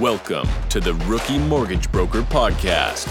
Welcome to the Rookie Mortgage Broker Podcast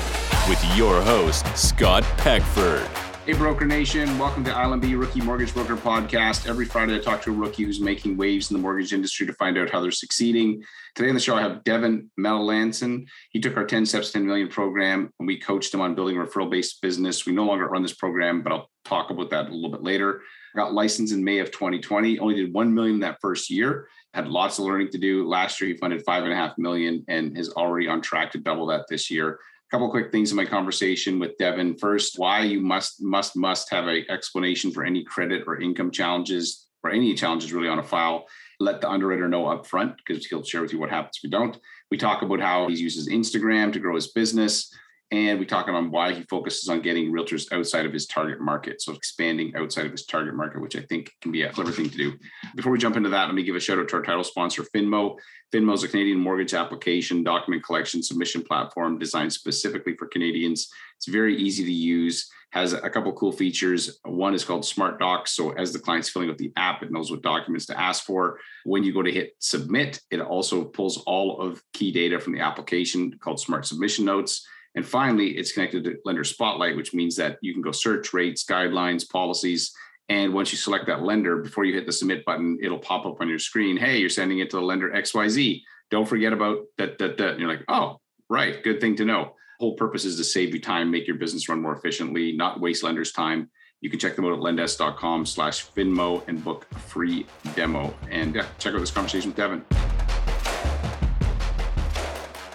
with your host, Scott Peckford. Hey, Broker Nation. Welcome to ILMB Rookie Mortgage Broker Podcast. Every Friday, I talk to a rookie who's making waves in the mortgage industry to find out how they're succeeding. Today on the show, I have Devin Melanson. He took our 10 Steps 10 Million program and we coached him on building a referral based business. We no longer run this program, but I'll talk about that a little bit later. I got licensed in May of 2020, only did 1 million that first year had lots of learning to do. Last year, he funded five and a half million and is already on track to double that this year. A couple quick things in my conversation with Devin. First, why you must must must have an explanation for any credit or income challenges or any challenges really on a file. Let the underwriter know up front because he'll share with you what happens if you don't. We talk about how he uses Instagram to grow his business. And we talk about why he focuses on getting realtors outside of his target market. So expanding outside of his target market, which I think can be a clever thing to do. Before we jump into that, let me give a shout out to our title sponsor, Finmo. Finmo is a Canadian mortgage application, document collection, submission platform designed specifically for Canadians. It's very easy to use, has a couple cool features. One is called Smart Docs. So as the client's filling out the app, it knows what documents to ask for. When you go to hit submit, it also pulls all of key data from the application called Smart Submission Notes and finally, it's connected to Lender Spotlight, which means that you can go search rates, guidelines, policies. And once you select that lender, before you hit the submit button, it'll pop up on your screen. Hey, you're sending it to the lender XYZ. Don't forget about that, that, that. And you're like, oh, right. Good thing to know. whole purpose is to save you time, make your business run more efficiently, not waste lenders' time. You can check them out at lendesk.com slash finmo and book a free demo. And yeah, check out this conversation with Devin.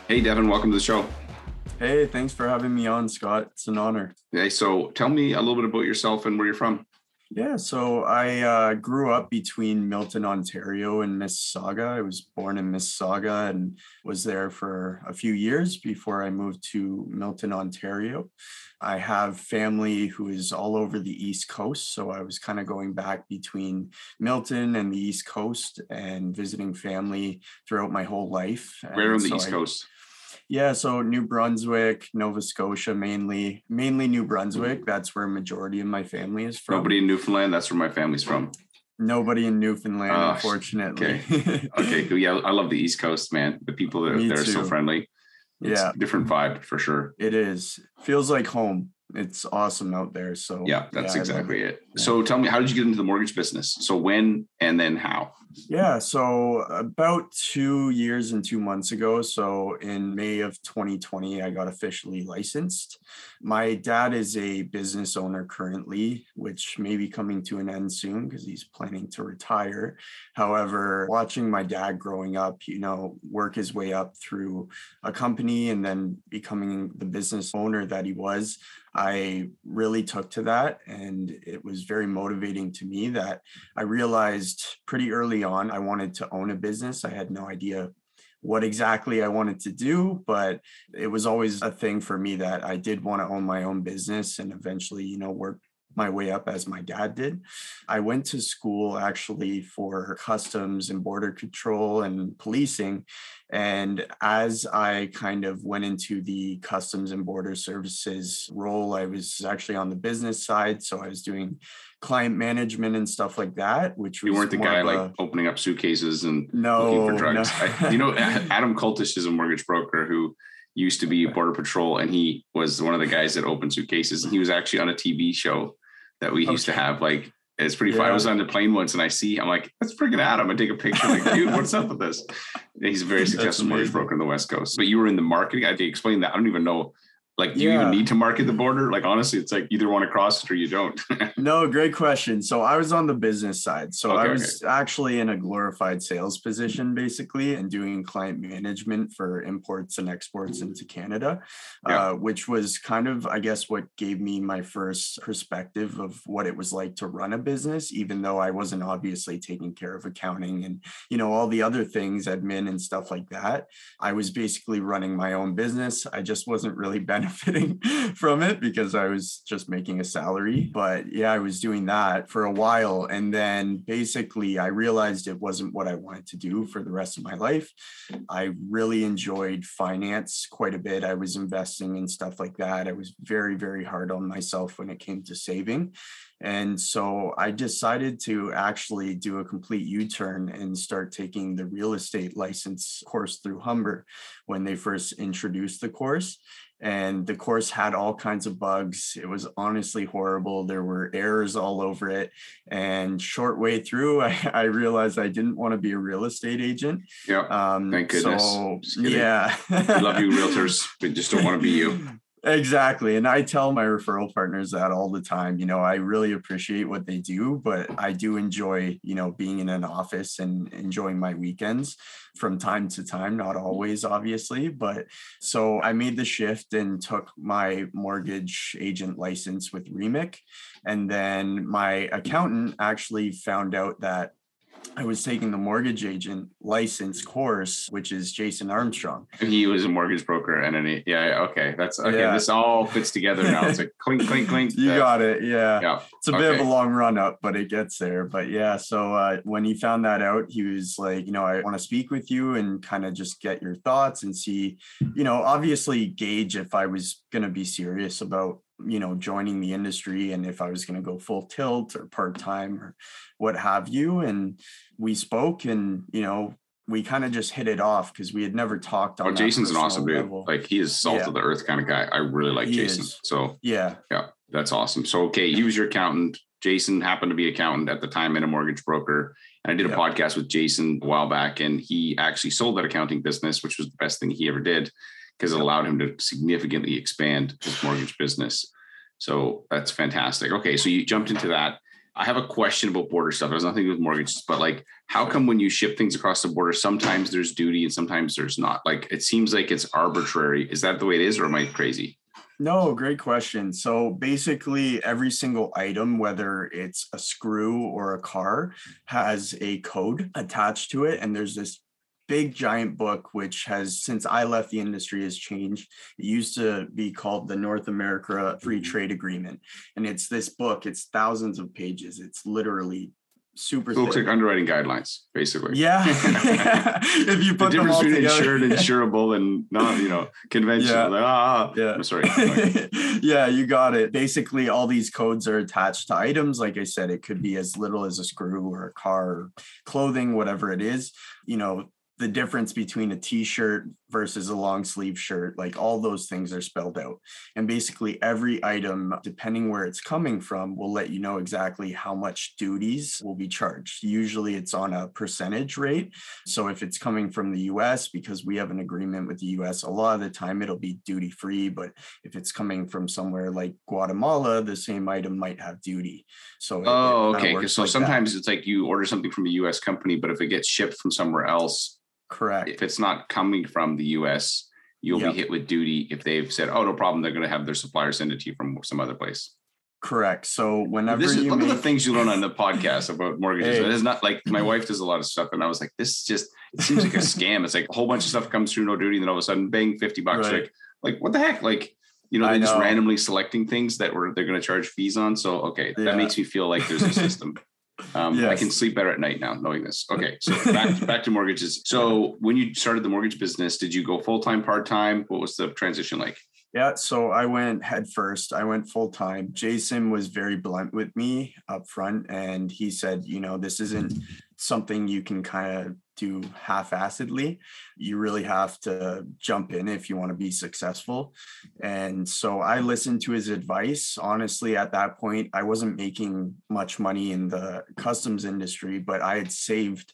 Hey, Devin, welcome to the show. Hey, thanks for having me on, Scott. It's an honor. Okay, so tell me a little bit about yourself and where you're from. Yeah, so I uh, grew up between Milton, Ontario, and Mississauga. I was born in Mississauga and was there for a few years before I moved to Milton, Ontario. I have family who is all over the East Coast, so I was kind of going back between Milton and the East Coast and visiting family throughout my whole life. Where and on the so East I, Coast? Yeah, so New Brunswick, Nova Scotia, mainly, mainly New mm-hmm. Brunswick. That's where majority of my family is from. Nobody in Newfoundland. That's where my family's from. Nobody in Newfoundland, Oh, unfortunately. Okay, cool. Yeah, I love the East Coast, man. The people that there are so friendly. It's Yeah. a different vibe for sure. it is. Feels like home. It's awesome out there. So Yeah, that's love exactly it. it. So tell me, how did you get into the mortgage business? So when and then how? Yeah, so about two years and two months ago, so in May of 2020, I got officially licensed. My dad is a business owner currently, which may be coming to an end soon because he's planning to retire. However, watching my dad growing up, you know, work his way up through a company and then becoming the business owner that he was, I really took to that. And it was very motivating to me that I realized pretty early on I wanted to own a business. I had no idea what exactly I wanted to do, but it was always a thing for me that I did want to own my own business and eventually, you know, work my way up as my dad did. I went to school actually for customs and border control and policing. And as I kind of went into the customs and border services role, I was actually on the business side. So I was doing client management and stuff like that, which was You weren't the guy of like opening up suitcases and no, looking for drugs. no. I, you know, Adam Cultish is a mortgage broker who used to be border patrol, and he was one of the guys that opened suitcases. And he was actually on a TV show that we used to have. Like, it's pretty fun. I was on the plane once, and I see, I'm like, that's freaking Adam. I'm gonna take a picture, like, dude, what's up with this? And he's a very successful mortgage broker in the West Coast. But you were in the marketing. I had to explain that. I don't even know. Like, do you even need to market the border? Like, honestly, it's like either want to cross it or you don't. No, great question. So I was on the business side. So I Okay, was actually in a glorified sales position basically and doing client management for imports and exports into Canada, Yeah. uh, which was kind of, I guess, what gave me my first perspective of what it was like to run a business, even though I wasn't obviously taking care of accounting and, you know, all the other things, admin and stuff like that. I was basically running my own business. I just wasn't really benefiting from it because I was just making a salary. But yeah, I was doing that for a while. And then basically, I realized it wasn't what I wanted to do for the rest of my life. I really enjoyed finance quite a bit. I was investing in stuff like that. I was very, very hard on myself when it came to saving. And so I decided to actually do a complete U turn and start taking the real estate license course through Humber when they first introduced the course. And the course had all kinds of bugs. It was honestly horrible. There were errors all over it. And short way through, I, I realized I didn't want to be a real estate agent. Yeah. Um, Thank goodness. So, yeah. I love you, realtors. We just don't want to be you. Exactly. And I tell my referral partners that all the time. You know, I really appreciate what they do, but I do enjoy, you know, being in an office and enjoying my weekends from time to time, not mm-hmm. always, obviously. But so I made the shift and took my mortgage agent license with REMIC. And then my accountant actually found out that I was taking the mortgage agent license course, which is Jason Armstrong. And he was a mortgage broker and an yeah, yeah, okay. That's okay. Yeah. This all fits together now. It's like clink, clink, clink. You Uh, got it. Yeah. yeah. It's a bit of a long run up, but it gets there. But yeah, so uh, when he found that out, he was like, you know, I want to speak with you and kind of just get your thoughts and see, you know, obviously gauge if I was going to be serious about, you know, joining the industry and if I was going to go full tilt or part time or what have you. And we spoke and, you know, we kind of just hit it off because we had never talked oh, on Oh, Jason's an awesome dude. level. Like he is salt Yeah. of the earth kind of guy. I really like He Jason. is. So yeah. yeah, that's awesome. So okay, he was your accountant. Jason happened to be accountant at the time and a mortgage broker. And I did a Yeah. podcast with Jason a while back, and he actually sold that accounting business, which was the best thing he ever did because it allowed him to significantly expand his mortgage business. So that's fantastic. Okay, so you jumped into that. I have a question about border stuff. It has nothing to do with mortgages, but like, how come when you ship things across the border, sometimes there's duty and sometimes there's not? Like, it seems like it's arbitrary. Is that the way it is, or am I crazy? No, great question. So basically, every single item, whether it's a screw or a car, has a code attached to it. And there's this big giant book, which has, since I left the industry, has changed. It used to be called the North America Free mm-hmm. Trade Agreement. And it's this book, it's thousands of pages. It's literally super It looks thick. like underwriting guidelines, basically. yeah. if you The put them difference between together. insured, insurable, and not, you know, conventional. Yeah. Like, ah, ah, ah. Yeah. I'm sorry. Yeah, you got it. Basically, all these codes are attached to items. Like I said, it could be as little as a screw or a car, or clothing, whatever it is. You know, the difference between a t-shirt versus a long sleeve shirt, like all those things are spelled out. And basically every item, depending where it's coming from, will let you know exactly how much duties will be charged. Usually it's on a percentage rate. So if it's coming from the US, because we have an agreement with the US, a lot of the time it'll be duty free. But if it's coming from somewhere like Guatemala, the same item might have duty. So it- it Oh, kinda okay. so like that. sometimes it's like you order something from a US company, but if it gets shipped from somewhere else, correct. if it's not coming from the US, you'll Yep. be hit with duty if they've said, oh, no problem. They're going to have their supplier send it to you from some other place. Correct. So whenever This is you look at the things you learn on the podcast about mortgages. Hey. It is not like my wife does a lot of stuff, and I was like, this just it seems like a scam. It's like a whole bunch of stuff comes through no duty, and then all of a sudden, bang, fifty bucks. Right. Like, like what the heck? Like, you know, they're just randomly selecting things that were they're going to charge fees on. So okay, Yeah. that makes me feel like there's a system. Um, I can sleep better at night now knowing this. Okay, so back back to mortgages. So when you started the mortgage business, did you go full time, part time? What was the transition like? Yeah, so I went head first. I went full time. Jason was very blunt with me up front, and he said, you know, this isn't something you can kind of do half-assedly. You really have to jump in if you want to be successful. And so I listened to his advice. Honestly, at that point, I wasn't making much money in the customs industry, but I had saved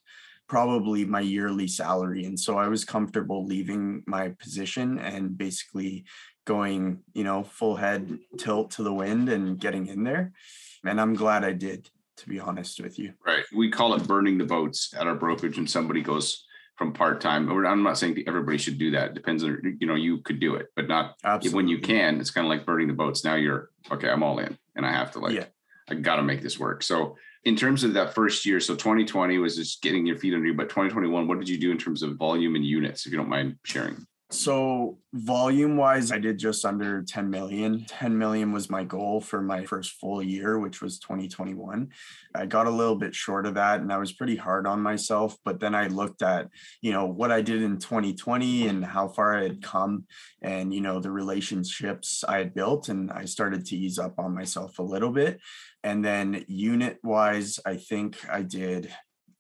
probably my yearly salary. And so I was comfortable leaving my position and basically going, you know, full head tilt to the wind and getting in there. And I'm glad I did, to be honest with you. Right. We call it burning the boats at our brokerage when somebody goes from part time. I'm not saying everybody should do that. It depends on, you know, you could do it, but not Absolutely. when you can. It's kind of like burning the boats. Now you're okay, I'm all in and I have to like, Yeah. I got to make this work. So, in terms of that first year, so 2020 was just getting your feet under you, but 2021, what did you do in terms of volume and units, if you don't mind sharing? So volume wise, I did just under 10 million. 10 million was my goal for my first full year, which was 2021. I got a little bit short of that and I was pretty hard on myself. But then I looked at, you know, what I did in 2020 and how far I had come and, you know, the relationships I had built. And I started to ease up on myself a little bit. And then unit wise, I think I did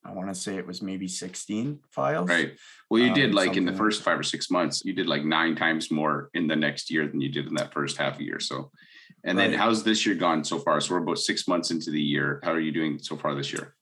I want to say it was maybe 16 files. Right. Well, you um, did like in the first five or six months, you did like nine times more in the next year than you did in that first half a year. So, and right. then how's this year gone so far? So we're about six months into the year. How are you doing so far this year?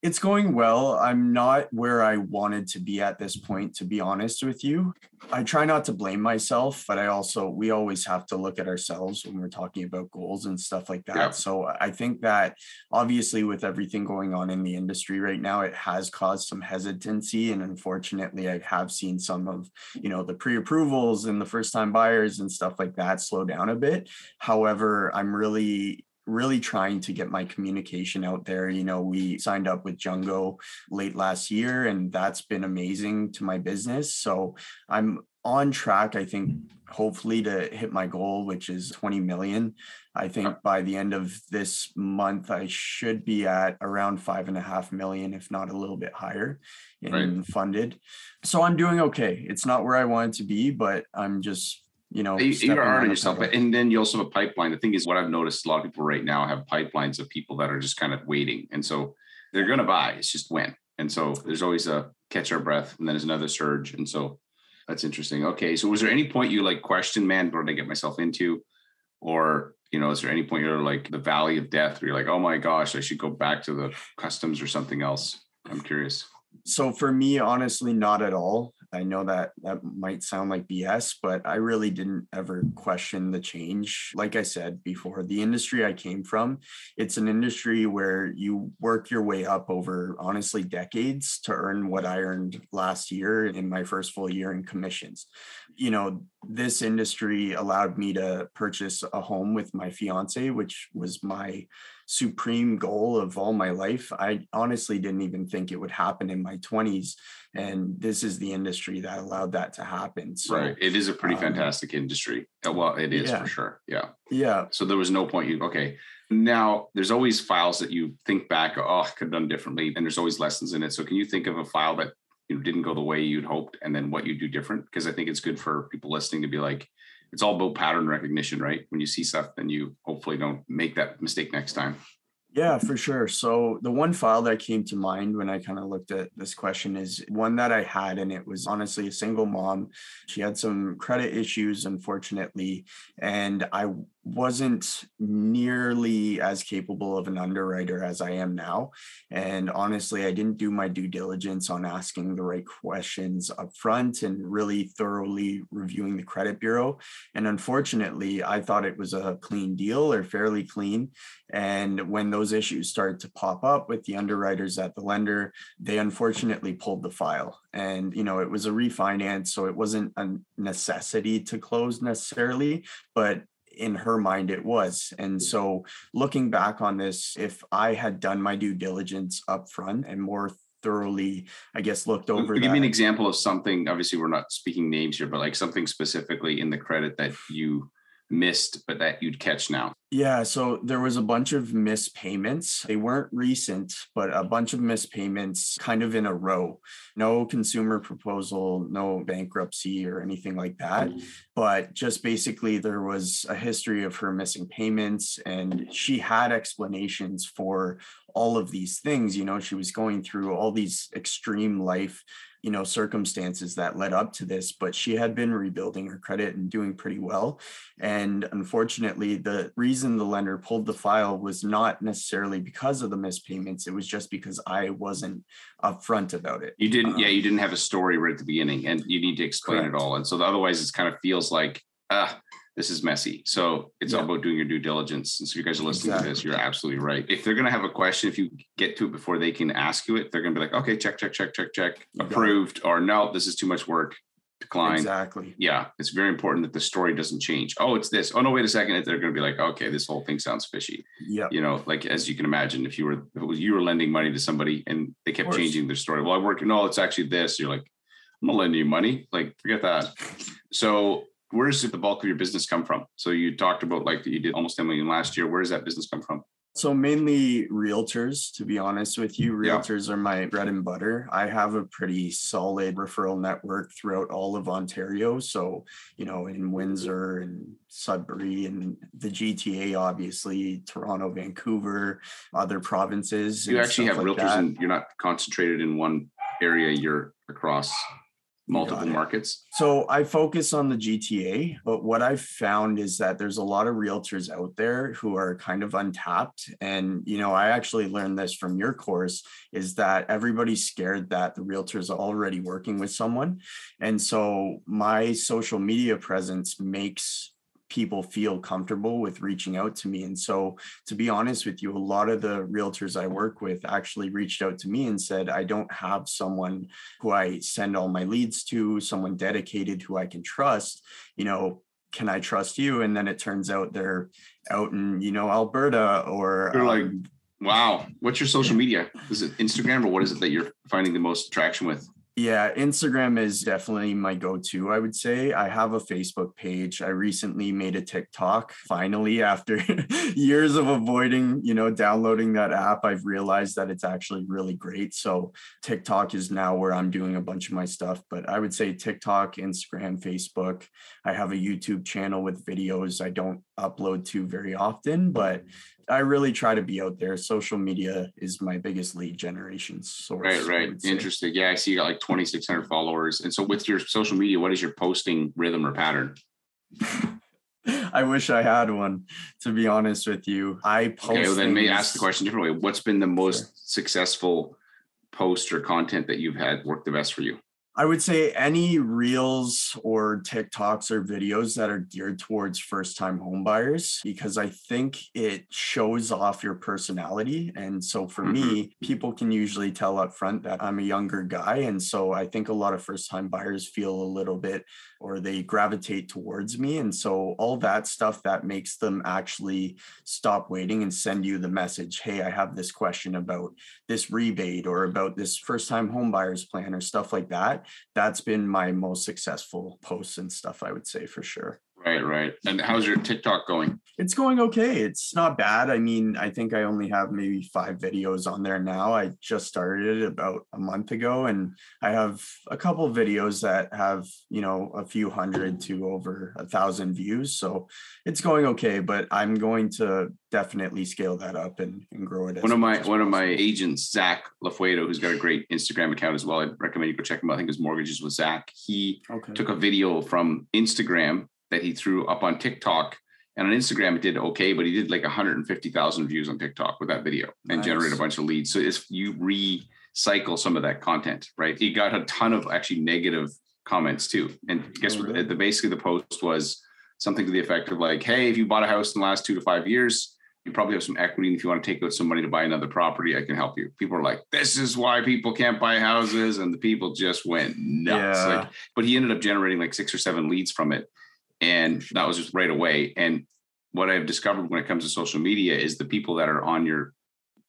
It's going well. I'm not where I wanted to be at this point, to be honest with you. I try not to blame myself, but I also, we always have to look at ourselves when we're talking about goals and stuff like that. Yeah. So I think that obviously, with everything going on in the industry right now, it has caused some hesitancy. And unfortunately, I have seen some of, you know, the pre approvals and the first time buyers and stuff like that slow down a bit. However, I'm really really trying to get my communication out there. You know, we signed up with Jungo late last year, and that's been amazing to my business. So I'm on track, I think, hopefully to hit my goal, which is 20 million. I think by the end of this month, I should be at around five and a half million, if not a little bit higher in right. funded. So I'm doing okay. It's not where I wanted to be, but I'm just you know you, are hard on yourself and then you also have a pipeline. The thing is what i've noticed a lot of people right now have pipelines of people that are just kind of waiting and so they're going to buy it's just when. And so there's always a catch our breath and then there's another surge and so that's interesting. Okay so was there any point you like question man what did i get myself into? Or you know is there any point you're like the valley of death where you're like oh my gosh i should go back to the customs or something else? I'm curious. So for me honestly not at all I know that that might sound like BS, but I really didn't ever question the change. Like I said before, the industry I came from, it's an industry where you work your way up over honestly decades to earn what I earned last year in my first full year in commissions. You know, this industry allowed me to purchase a home with my fiance, which was my supreme goal of all my life. I honestly didn't even think it would happen in my 20s. And this is the industry that allowed that to happen. So, right. It is a pretty um, fantastic industry. Uh, well, it is yeah. for sure. Yeah. Yeah. So there was no point you, okay. Now, there's always files that you think back, oh, I could have done differently. And there's always lessons in it. So can you think of a file that know, didn't go the way you'd hoped and then what you do different? Because I think it's good for people listening to be like, it's all about pattern recognition, right? When you see stuff, then you hopefully don't make that mistake next time. Yeah, for sure. So the one file that came to mind when I kind of looked at this question is one that I had, and it was honestly a single mom. She had some credit issues, unfortunately, and I wasn't nearly as capable of an underwriter as I am now. And honestly, I didn't do my due diligence on asking the right questions up front and really thoroughly reviewing the credit bureau. And unfortunately, I thought it was a clean deal or fairly clean. And when those issues started to pop up with the underwriters at the lender, they unfortunately pulled the file. And, you know, it was a refinance, so it wasn't a necessity to close necessarily, but in her mind it was and so looking back on this if i had done my due diligence up front and more thoroughly i guess looked over give that. me an example of something obviously we're not speaking names here but like something specifically in the credit that you missed but that you'd catch now yeah, so there was a bunch of missed payments. They weren't recent, but a bunch of missed payments kind of in a row. No consumer proposal, no bankruptcy or anything like that. Mm-hmm. But just basically, there was a history of her missing payments, and she had explanations for all of these things. You know, she was going through all these extreme life you know circumstances that led up to this but she had been rebuilding her credit and doing pretty well and unfortunately the reason the lender pulled the file was not necessarily because of the missed payments it was just because i wasn't upfront about it you didn't um, yeah you didn't have a story right at the beginning and you need to explain correct. it all and so otherwise it kind of feels like ah this is messy. So it's yeah. all about doing your due diligence. And so you guys are listening exactly. to this, you're absolutely right. If they're going to have a question, if you get to it before they can ask you it, they're going to be like, okay, check, check, check, check, check, approved, or no, this is too much work. Decline. Exactly. Yeah. It's very important that the story doesn't change. Oh, it's this. Oh no, wait a second. They're going to be like, okay, this whole thing sounds fishy. Yeah. You know, like as you can imagine, if you were if it was you were lending money to somebody and they kept changing their story. Well, I work, no, it's actually this. You're like, I'm not lending you money. Like, forget that. So where does the bulk of your business come from? So you talked about like that you did almost 10 million last year. Where does that business come from? So mainly realtors, to be honest with you. Realtors yeah. are my bread and butter. I have a pretty solid referral network throughout all of Ontario. So, you know, in Windsor and Sudbury and the GTA, obviously, Toronto, Vancouver, other provinces. You actually have like realtors that. and you're not concentrated in one area, you're across multiple markets? So I focus on the GTA, but what I've found is that there's a lot of realtors out there who are kind of untapped. And, you know, I actually learned this from your course is that everybody's scared that the realtors are already working with someone. And so my social media presence makes people feel comfortable with reaching out to me. And so, to be honest with you, a lot of the realtors I work with actually reached out to me and said, I don't have someone who I send all my leads to, someone dedicated who I can trust. You know, can I trust you? And then it turns out they're out in, you know, Alberta or. They're like, um, wow, what's your social media? Is it Instagram or what is it that you're finding the most traction with? Yeah, Instagram is definitely my go to, I would say. I have a Facebook page. I recently made a TikTok. Finally, after years of avoiding, you know, downloading that app, I've realized that it's actually really great. So, TikTok is now where I'm doing a bunch of my stuff. But I would say TikTok, Instagram, Facebook. I have a YouTube channel with videos I don't upload to very often, but mm-hmm. I really try to be out there. Social media is my biggest lead generation source. Right, right. Interesting. Yeah, I see you got like 2,600 followers. And so with your social media, what is your posting rhythm or pattern? I wish I had one, to be honest with you. I post. Okay, well, then may ask the question differently. What's been the most sure. successful post or content that you've had work the best for you? I would say any reels or TikToks or videos that are geared towards first time homebuyers, because I think it shows off your personality. And so for mm-hmm. me, people can usually tell up front that I'm a younger guy. And so I think a lot of first time buyers feel a little bit or they gravitate towards me. And so all that stuff that makes them actually stop waiting and send you the message, hey, I have this question about this rebate or about this first time home buyers plan or stuff like that. That's been my most successful posts and stuff, I would say for sure. Right, right. And how's your TikTok going? It's going okay. It's not bad. I mean, I think I only have maybe five videos on there now. I just started it about a month ago, and I have a couple videos that have, you know, a few hundred to over a thousand views. So it's going okay, but I'm going to definitely scale that up and, and grow it. One of my one of my agents, Zach Lafuedo, who's got a great Instagram account as well. I recommend you go check him out. I think his mortgages with Zach. He okay. took a video from Instagram that he threw up on TikTok. And on Instagram, it did okay, but he did like 150,000 views on TikTok with that video and nice. generated a bunch of leads. So if you recycle some of that content, right? He got a ton of actually negative comments too. And guess what? The, basically the post was something to the effect of like, hey, if you bought a house in the last two to five years, you probably have some equity. And if you want to take out some money to buy another property, I can help you. People are like, this is why people can't buy houses. And the people just went nuts. Yeah. Like, but he ended up generating like six or seven leads from it and that was just right away. And what i've discovered when it comes to social media is the people that are on your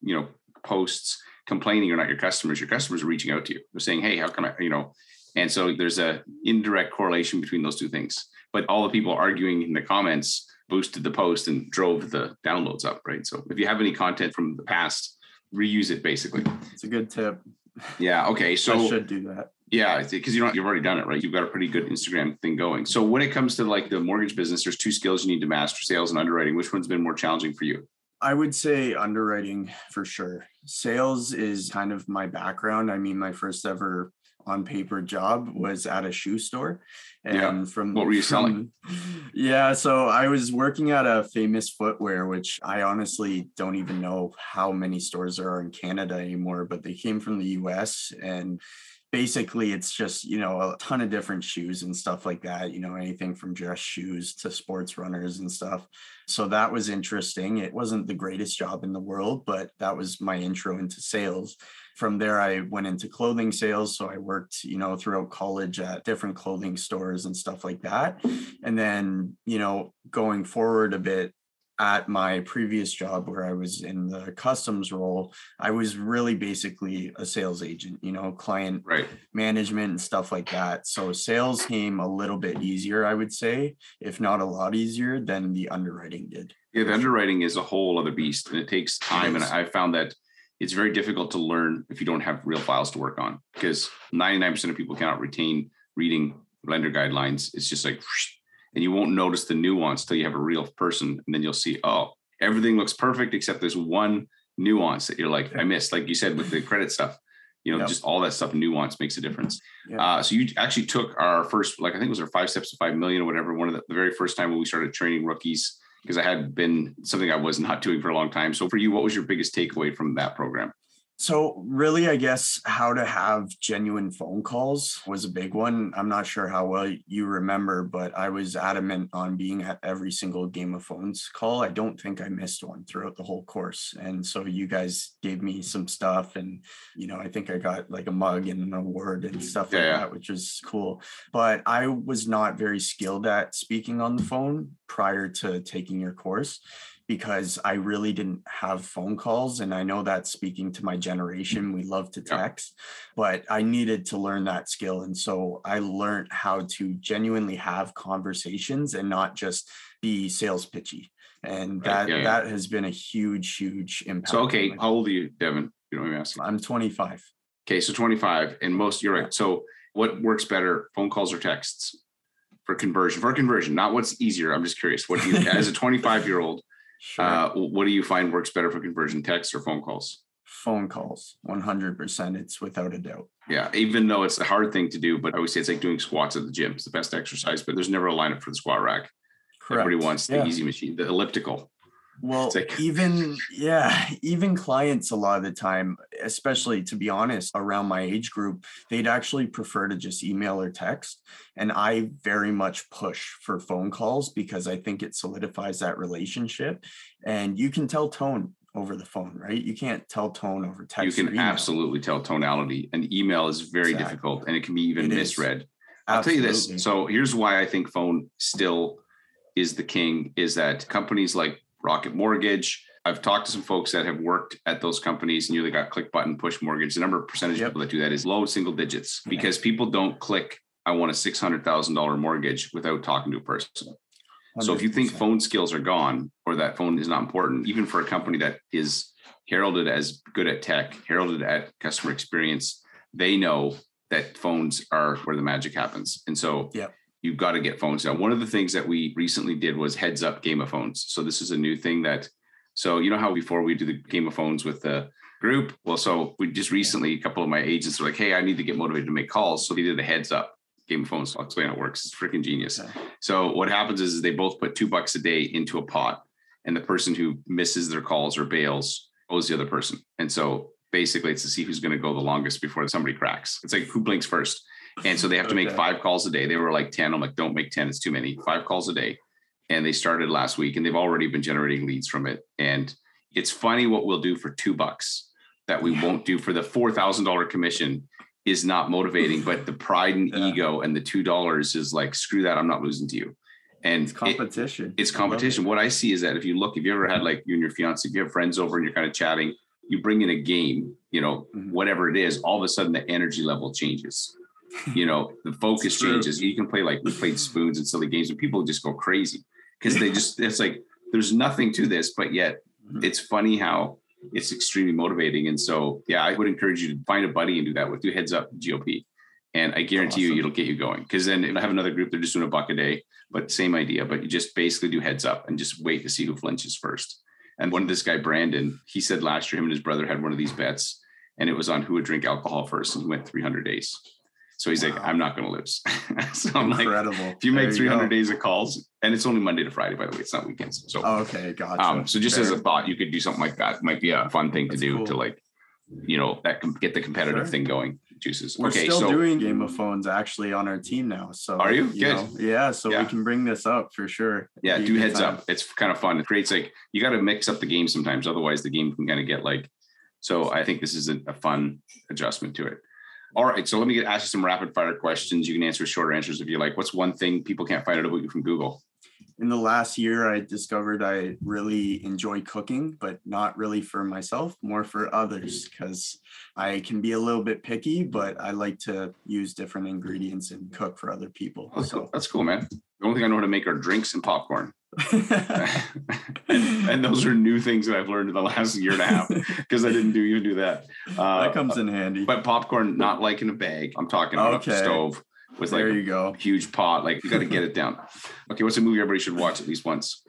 you know posts complaining are not your customers. Your customers are reaching out to you. They're saying hey how can i you know? And so there's a indirect correlation between those two things. But all the people arguing in the comments boosted the post and drove the downloads up right? So if you have any content from the past reuse it basically. It's a good tip. Yeah okay so I should do that yeah, because you know you've already done it, right? You've got a pretty good Instagram thing going. So when it comes to like the mortgage business, there's two skills you need to master: sales and underwriting. Which one's been more challenging for you? I would say underwriting for sure. Sales is kind of my background. I mean, my first ever on paper job was at a shoe store. And yeah. from what were you selling? Yeah, so I was working at a famous footwear, which I honestly don't even know how many stores there are in Canada anymore, but they came from the US and basically it's just you know a ton of different shoes and stuff like that you know anything from dress shoes to sports runners and stuff. So that was interesting. It wasn't the greatest job in the world but that was my intro into sales. From there i went into clothing sales so i worked you know throughout college at different clothing stores and stuff like that. And then you know going forward a bit at my previous job where I was in the customs role, I was really basically a sales agent, you know, client Right. management and stuff like that. So sales came a little bit easier, I would say, if not a lot easier than the underwriting did. Yeah, the underwriting is a whole other beast and it takes time. And. I found that it's very difficult to learn if you don't have real files to work on because 99% of people cannot retain reading lender guidelines. It's just like, whoosh, and you won't notice the nuance till you have a real person. And then you'll see, oh, everything looks perfect except there's one nuance that you're like, I missed. Like you said with the credit stuff, you know, Yep. just all that stuff, nuance makes a difference. Uh, so you actually took our first, like I think it was our five steps to five million or whatever. One of the, the very first time when we started training rookies, because I had been something I was not doing for a long time. So for you, what was your biggest takeaway from that program? So really, I guess how to have genuine phone calls was a big one. I'm not sure how well you remember, but I was adamant on being at every single Game of Phones call. I don't think I missed one throughout the whole course. And so you guys gave me some stuff and you know, I think I got like a mug and an award and stuff like Yeah, yeah. that, which was cool. But I was not very skilled at speaking on the phone prior to taking your course because I really didn't have phone calls. And I know that speaking to my mm-hmm. generation, we love to Yeah. text, but I needed to learn that skill. And so I learned how to genuinely have conversations and not just be sales pitchy. And Right, that yeah, yeah. that has been a huge, huge impact. So okay, how old are you, Devin? You don't mind me asking. I'm 25. Okay, so 25, and most you're right. So what works better, phone calls or texts for conversion? For conversion, not what's easier. I'm just curious. What do you, as a 25 year old, Sure. uh, what do you find works better for conversion, text or phone calls? phone calls 100% it's without a doubt Yeah, even though it's a hard thing to do, but I always say it's like doing squats at the gym. It's the best exercise, but there's never a lineup for the squat rack. Everybody wants the Yeah. easy machine, the elliptical. Well, even yeah, even clients a lot of the time, especially to be honest, around my age group, they'd actually prefer to just email or text. And I very much push for phone calls because I think it solidifies that relationship. And you can tell tone over the phone, right? You can't tell tone over text. you can absolutely tell tonality. An email is very Exactly. difficult and it can be even It is. misread. I'll tell you this. So here's why I think phone still is the king is that companies like Rocket Mortgage, I've talked to some folks that have worked at those companies and you they got click button push mortgage. The number of percentage of people that do that is low single digits Yeah. because people don't click I want a six hundred thousand dollar mortgage without talking to a person. So if you think phone skills are gone or that phone is not important, even for a company that is heralded as good at tech, heralded at customer experience, they know that phones are where the magic happens. And so Yep. You've got to get phones. Now, one of the things that we recently did was heads up game of phones. So this is a new thing that, so you know how before we do the game of phones with the group? Well, so we just recently, a couple of my agents were like, hey, I need to get motivated to make calls. So they did a heads up game of phones. I'll explain how it works. It's freaking genius. Okay. So what happens is they both put two bucks a day into a pot, and the person who misses their calls or bails owes the other person. And so basically, it's to see who's going to go the longest before somebody cracks. It's like who blinks first. And so they have to make five calls a day. They were like 10. I'm like, don't make 10, it's too many. Five calls a day. And they started last week and they've already been generating leads from it. And it's funny what we'll do for two bucks that we won't do for the $4,000 commission is not motivating, but the pride and Yeah. ego and the $2 is like, screw that. I'm not losing to you. And it's it- competition. it's I it. competition. What I see is that if you look, if you ever had like you and your fiance, if you have friends over and you're kind of chatting, you bring in a game, you know, Mhm. whatever it is, all of a sudden the energy level changes. You know, the focus changes. You can play like we played spoons and silly games, and people just go crazy because they just it's like there's nothing to this, but yet Mhm. it's funny how it's extremely motivating. And so, yeah, I would encourage you to find a buddy and do that with do heads up GOP. And I guarantee you, it'll get you going. Because then if I have another group, they're just doing a buck a day, but same idea. But you just basically do heads up and just wait to see who flinches first. And one of this guy, Brandon, he said last year him and his brother had one of these bets, and it was on who would drink alcohol first, and he went 300 days. So he's like, I'm not going to lose. so I'm like, Incredible. if you make There 300 go. days of calls, and it's only Monday to Friday, by the way, it's not weekends. So Oh, okay, gotcha. um, so just as a thought, you could do something like that. Might be a fun thing That's to do cool. to like, you know, that com- get the competitive Sure. thing going. Juices. We're okay, still so doing Game of Phones actually on our team now. So Are you? Good. know, yeah, so Yeah. we can bring this up for sure. yeah, do heads time. up. It's kind of fun. It creates like you got to mix up the game sometimes, otherwise the game can kind of get like. So I think this is a, a fun adjustment to it. All right, so let me get ask you some rapid fire questions. You can answer shorter answers if you like. What's one thing people can't find out about you from Google? in the last year, I discovered I really enjoy cooking, but not really for myself, more for others, because I can be a little bit picky, but I like to use different ingredients and cook for other people. Oh, that's So cool. That's cool, man. The only thing I know how to make are drinks and popcorn. And, and those are new things that I've learned in the last year and a half because I didn't do even do that. Uh, that comes in handy. but popcorn, not like in a bag. I'm talking about Okay. a stove with like there a you go. huge pot. Like you got to get it down. Okay, what's a movie everybody should watch at least once?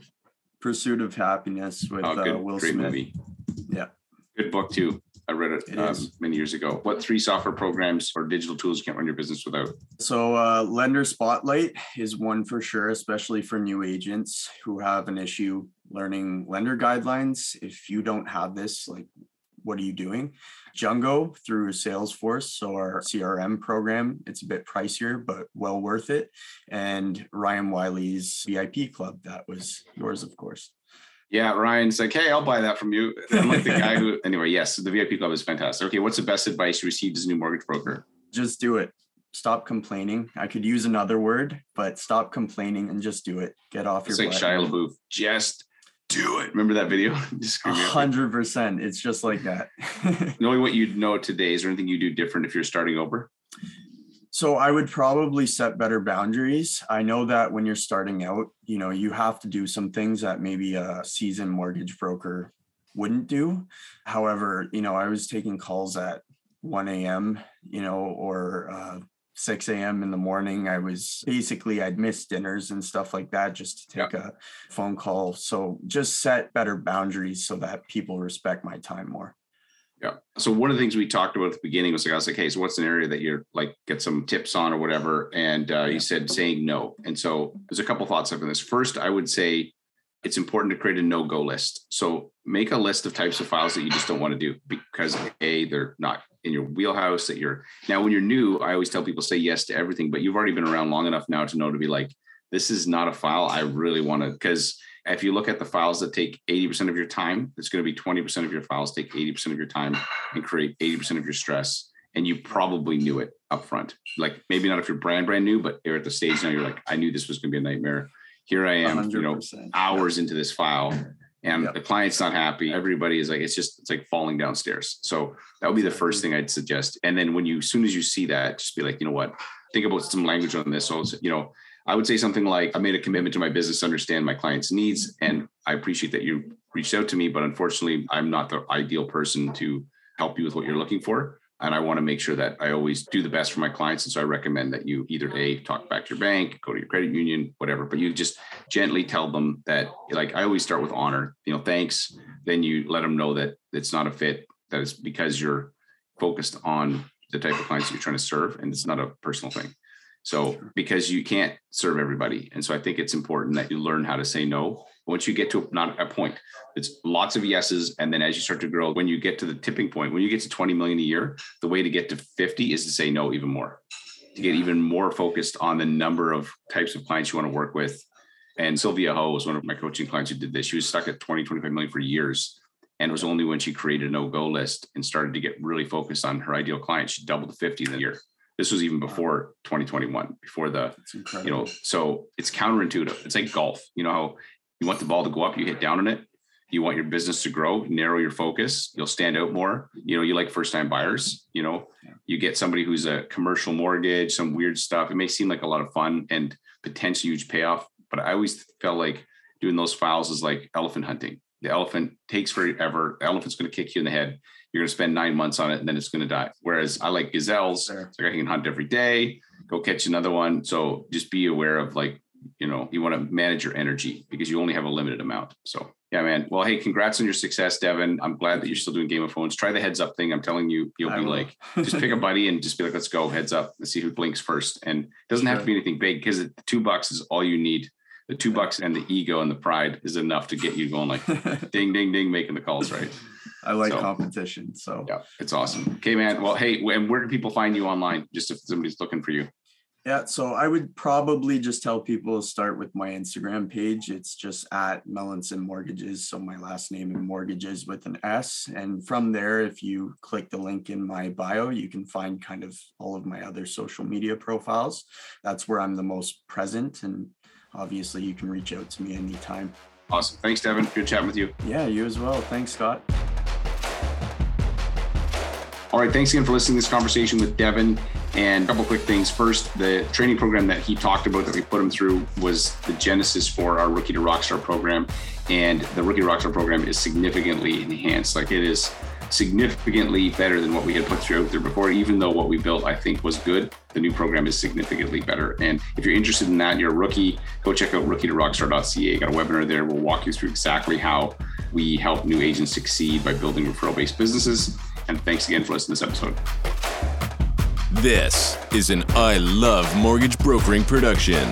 Pursuit of Happiness with Oh, uh, Will great Smith. movie. Yeah. Good book too. I read it, It um, many years ago. What three software programs or digital tools you can't run your business without? So, uh, Lender Spotlight is one for sure, especially for new agents who have an issue learning lender guidelines. If you don't have this, like, what are you doing? Jungo through Salesforce, so our CRM program, it's a bit pricier, but well worth it. And Ryan Wiley's VIP club, that was yours, of course. Yeah, Ryan's like, hey, I'll buy that from you. I'm like the guy who, anyway, yes, the VIP club is fantastic. Okay, what's the best advice you received as a new mortgage broker? Just do it. Stop complaining. I could use another word, but stop complaining and just do it. Get off It's your like butt. Shia LaBeouf. Just do it. Remember that video? Just A screaming out. hundred percent. It's just like that. Knowing what you know today, is there anything you do different if you're starting over? So I would probably set better boundaries. I know that when you're starting out, you know, you have to do some things that maybe a seasoned mortgage broker wouldn't do. However, you know, I was taking calls at 1 a.m., you know, or uh, 6 a.m. in the morning. I was basically, I'd miss dinners and stuff like that just to take a phone call. So just set better boundaries so that people respect my time more. Yeah. So one of the things we talked about at the beginning was like, I was like, hey, so what's an area that you're like get some tips on or whatever? And uh, you said saying no. And so there's a couple thoughts on this. First, I would say it's important to create a no-go list. So make a list of types of files that you just don't want to do because a they're not in your wheelhouse that you're now when you're new, I always tell people say yes to everything, but you've already been around long enough now to know to be like, this is not a file I really want to because if you look at the files that take 80% of your time, it's going to be 20% of your files take 80% of your time and create 80% of your stress. And you probably knew it up front. Like maybe not if you're brand brand new, but you're at the stage now, you're like, I knew this was going to be a nightmare. Here I am, you know, 100%. hours into this file and Yep. the client's not happy. Everybody is like, it's just, it's like falling downstairs. So that would be the first thing I'd suggest. And then when you, as soon as you see that, just be like, you know what, think about some language on this. So, you know, I would say something like, I made a commitment to my business to understand my client's needs. And I appreciate that you reached out to me, but unfortunately, I'm not the ideal person to help you with what you're looking for. And I want to make sure that I always do the best for my clients. And so I recommend that you either A, talk back to your bank, go to your credit union, whatever, but you just gently tell them that, like, I always start with honor, you know, thanks. Then you let them know that it's not a fit, that it's because you're focused on the type of clients you're trying to serve and it's not a personal thing. So because you can't serve everybody. And so I think it's important that you learn how to say no. Once you get to not a point, it's lots of yeses. And then as you start to grow, when you get to the tipping point, when you get to 20 million a year, the way to get to 50 is to say no even more, to get even more focused on the number of types of clients you want to work with. And Sylvia Ho was one of my coaching clients who did this. She was stuck at 20, 25 million for years. And it was only when she created a no-go list and started to get really focused on her ideal client, she doubled to 50 in a year. This was even before 2021, before the you know so it's counterintuitive. It's like golf. You know how you want the ball to go up you hit down on it? You want your business to grow narrow your focus you'll stand out more. You know you like first time buyers you know? You get somebody who's a commercial mortgage some weird stuff. It may seem like a lot of fun and potentially huge payoff but i always felt like doing those files is like elephant hunting the elephant takes forever the elephant's going to kick you in the head you're going to spend nine months on it and then it's going to die whereas i like gazelles Sure. like I can hunt every day, go catch another one. So just be aware of like, you know, you want to manage your energy because you only have a limited amount. So yeah, man. Well, hey, congrats on your success, Devin. I'm glad that you're still doing Game of Phones. Try the heads up thing. I'm telling you, you'll I be will. like, just pick a buddy and just be like, let's go heads up and see who blinks first. And it doesn't have to be anything big because the two bucks is all you need. The two bucks and the ego and the pride is enough to get you going like ding, ding, ding, making the calls, right? I like So- competition. So Yeah, it's awesome. Okay, man. Well, hey, and where can people find you online? Just if somebody's looking for you. Yeah, so I would probably just tell people to start with my Instagram page. It's just at Melanson Mortgages. So my last name and mortgages with an S. And from there, if you click the link in my bio, you can find kind of all of my other social media profiles. That's where I'm the most present. And obviously you can reach out to me anytime. Awesome. Thanks, Devin. Good chatting with you. Yeah, you as well. Thanks, Scott. All right. Thanks again for listening to this conversation with Devin. And a couple quick things. First, the training program that he talked about that we put him through was the genesis for our Rookie to Rockstar program. And the Rookie to Rockstar program is significantly enhanced. Like it is significantly better than what we had put through out there before, even though what we built, I think, was good. The new program is significantly better. And if you're interested in that, you're a rookie, go check out rookie to rockstar.ca. Got a webinar there. We'll walk you through exactly how we help new agents succeed by building referral based businesses. And thanks again for listening to this episode. This is an I Love Mortgage Brokering production.